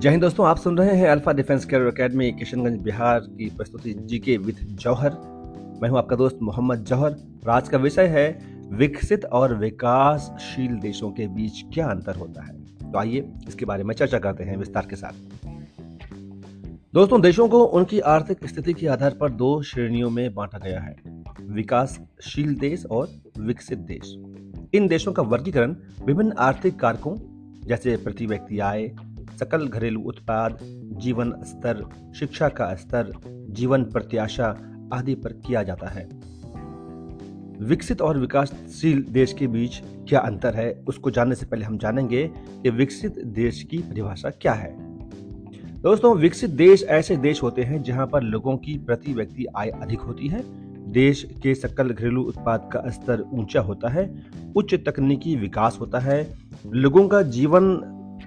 जय हिंद दोस्तों, आप सुन रहे हैं alpha defence career academy Kishanganj, Bihar की प्रस्तुति जीके विद जौहर। मैं हूँ आपका दोस्त मोहम्मद जौहर। आज का विषय है, विकसित और विकासशील देशों के बीच क्या अंतर होता है? तो आइए इसके बारे में चर्चा करते हैं विस्तार के साथ। दोस्तों, देशों को उनकी आर्थिक स्थिति के आधार पर दो श्रेणियों में बांटा गया है, विकासशील देश और विकसित देश। इन देशों का वर्गीकरण विभिन्न आर्थिक कारकों, जैसे प्रति व्यक्ति आय सकल घरेलू उत्पाद, जीवन स्तर, शिक्षा का स्तर, जीवन प्रत्याशा आदि पर किया जाता है। विकसित और विकासशील देश के बीच क्या अंतर है, उसको जानने से पहले हम जानेंगे कि विकसित देश की परिभाषा क्या है। दोस्तों, विकसित देश ऐसे देश होते हैं जहाँ पर लोगों की प्रति व्यक्ति आय अधिक होती है। देश के सकल घरेलू उत्पाद का स्तर ऊँचा होता है, उच्च तकनीकी विकास होता है। लोगों का जीवन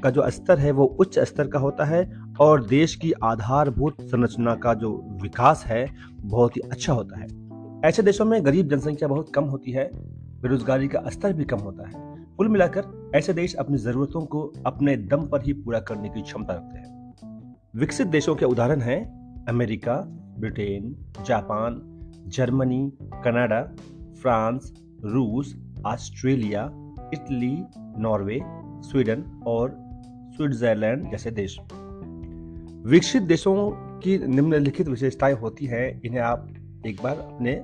का जो स्तर है, वो उच्च स्तर का होता है और देश की आधारभूत संरचना का जो विकास है, बहुत ही अच्छा होता है। ऐसे देशों में गरीब जनसंख्या बहुत कम होती है, बेरोजगारी का स्तर भी कम होता है। कुल मिलाकर ऐसे देश अपनी जरूरतों को अपने दम पर ही पूरा करने की क्षमता रखते हैं। विकसित देशों के उदाहरण हैं, America, Britain, Japan, Germany, Canada, France, रूस, ऑस्ट्रेलिया, इटली, नॉर्वे, स्वीडन और स्विट्जरलैंड जैसे देश। विकसित देशों की निम्नलिखित विशेषताएँ होती हैं, इन्हें आप एक बार अपने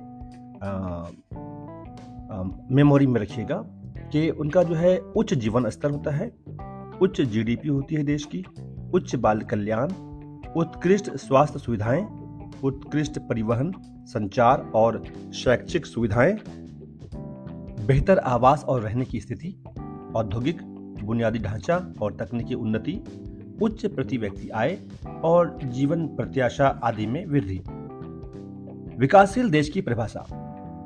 मेमोरी में रखिएगा कि उनका जो है उच्च जीवन स्तर होता है, उच्च जीडीपी होती है देश की, उच्च बाल कल्याण, उत्कृष्ट स्वास्थ्य सुविधाएँ, उत्कृष्ट परिवहन, संचार और शैक्षिक सुविधाएँ, बेहतर आवास और रहने की स्थिति, औद्योगिक बुनियादी ढांचा और तकनीकी उन्नति, उच्च प्रति व्यक्ति आय और जीवन प्रत्याशा आदि में वृद्धि। विकासशील देश की परिभाषा।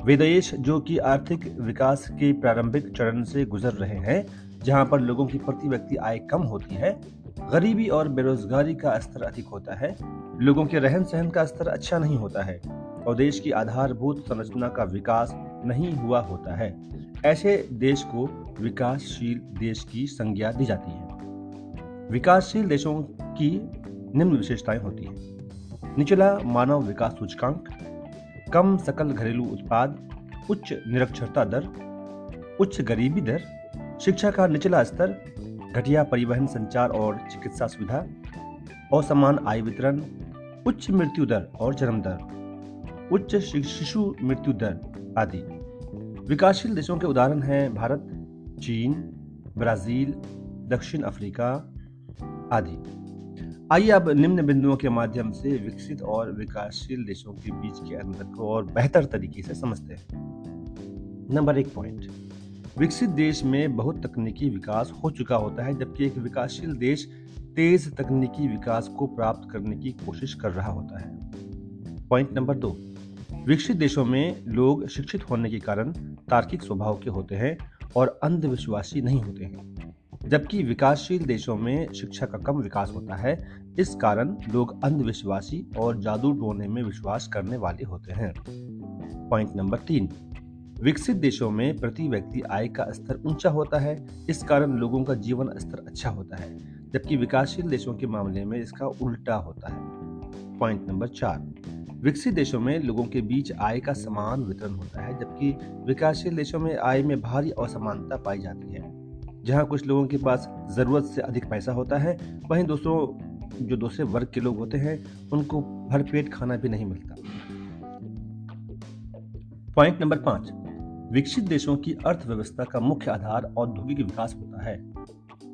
वे देश जो कि आर्थिक विकास के प्रारंभिक चरण से गुजर रहे हैं, जहाँ पर लोगों की प्रति व्यक्ति आय कम होती है, गरीबी और बेरोजगारी का स्तर अधिक होता है, लोगों के रहन सहन का स्तर अच्छा नहीं होता है और देश की आधारभूत संरचना का विकास नहीं हुआ होता है। ऐसे देश को विकासशील देश की संज्ञा दी जाती है। विकासशील देशों की निम्न विशेषताएँ होती हैं। निचला मानव विकास सूचकांक, कम सकल घरेलू उत्पाद, उच्च निरक्षरता दर, उच्च गरीबी दर, शिक्षा का निचला स्तर, घटिया परिवहन संचार और चिकित्सा सुविधा, असमान आय वितरण, उच्च मृत्यु दर और जन्म दर। उच्च शिशु मृत्यु दर आदि। विकासशील देशों के उदाहरण हैं भारत, चीन, ब्राज़ील, दक्षिण अफ्रीका आदि। आइए अब निम्न बिंदुओं के माध्यम से विकसित और विकासशील देशों के बीच के अंतर को और बेहतर तरीके से समझते हैं। नंबर एक पॉइंट। विकसित देश में बहुत तकनीकी विकास हो चुका होता है, जबकि एक विकासशील देश तेज तकनीकी विकास को प्राप्त करने की कोशिश कर रहा होता है। पॉइंट नंबर दो। विकसित देशों में लोग शिक्षित होने के कारण तार्किक स्वभाव के होते हैं और अंधविश्वासी नहीं होते हैं। जबकि विकासशील देशों में शिक्षा का कम विकास होता है, इस कारण लोग अंधविश्वासी और जादू टोने में विश्वास करने वाले होते हैं। पॉइंट नंबर तीन, विकसित देशों में प्रति व्यक्ति आय का स्तर ऊँचा होता है, इस कारण लोगों का जीवन स्तर अच्छा होता है, जबकि विकासशील देशों के मामले में इसका उल्टा होता है। पॉइंट नंबर चार विकसित देशों में लोगों के बीच आय का समान वितरण होता है, जबकि विकासशील देशों में आय में भारी असमानता पाई जाती है। जहाँ कुछ लोगों के पास ज़रूरत से अधिक पैसा होता है, वहीं दूसरों, जो दूसरे वर्ग के लोग होते हैं, उनको भरपेट खाना भी नहीं मिलता। पॉइंट नंबर पाँच। विकसित देशों की अर्थव्यवस्था का मुख्य आधार औद्योगिक विकास होता है।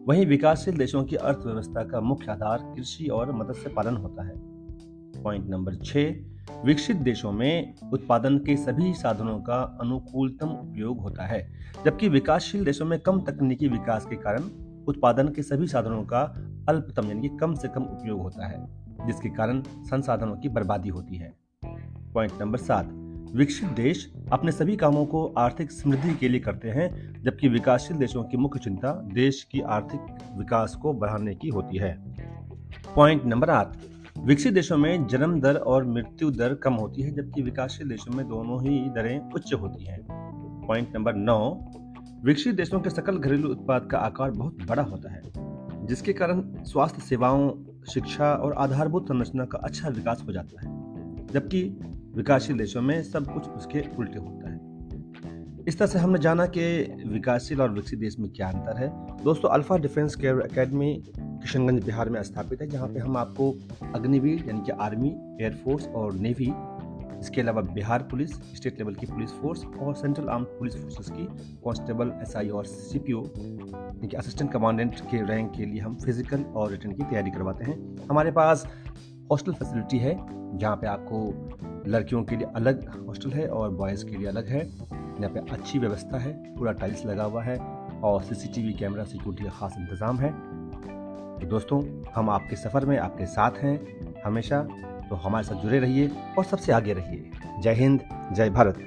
वहीं विकासशील देशों की अर्थव्यवस्था का मुख्य आधार कृषि और मत्स्य पालन होता है। पॉइंट नंबर छह, विकसित देशों में उत्पादन के सभी साधनों का अनुकूलतम उपयोग होता है, जबकि विकासशील देशों में कम तकनीकी विकास के कारण उत्पादन के सभी साधनों का अल्पतम यानी कि कम से कम उपयोग होता है, जिसके कारण संसाधनों की बर्बादी होती है। पॉइंट नंबर सात, विकसित देश अपने सभी कामों को आर्थिक समृद्धि के लिए करते हैं, जबकि विकासशील देशों की मुख्य चिंता देश की आर्थिक विकास को बढ़ाने की होती है। पॉइंट नंबर आठ विकसित देशों में जन्म दर और मृत्यु दर कम होती है, जबकि विकासशील देशों में दोनों ही दरें उच्च होती हैं। पॉइंट नंबर नौ, विकसित देशों के सकल घरेलू उत्पाद का आकार बहुत बड़ा होता है, जिसके कारण स्वास्थ्य सेवाओं, शिक्षा और आधारभूत संरचना का अच्छा विकास हो जाता है, जबकि विकासशील देशों में सब कुछ उसके उल्टे होता है। इस तरह से हमने जाना कि विकासशील और विकसित देश में क्या अंतर है। दोस्तों, alpha defence care academy Kishanganj Bihar में स्थापित है, जहाँ पे हम आपको अग्निवीर यानी कि आर्मी एयरफोर्स और नेवी, इसके अलावा बिहार पुलिस, स्टेट लेवल की पुलिस फोर्स और सेंट्रल आर्म पुलिस फोर्सेस की कांस्टेबल, एसआई और सीपीओ, यानी कि असिस्टेंट कमांडेंट के रैंक के लिए हम फ़िज़िकल और रिटर्न की तैयारी करवाते हैं। हमारे पास हॉस्टल फैसिलिटी है, जहाँ पे आपको लड़कियों के लिए अलग हॉस्टल है और बॉयज़ के लिए अलग है। यहाँ पे अच्छी व्यवस्था है, पूरा टाइल्स लगा हुआ है और सीसीटीवी कैमरा सिक्योरिटी का खास इंतज़ाम है। तो दोस्तों, हम आपके सफ़र में आपके साथ हैं हमेशा तो हमारे साथ जुड़े रहिए और सबसे आगे रहिए। जय हिंद, जय भारत।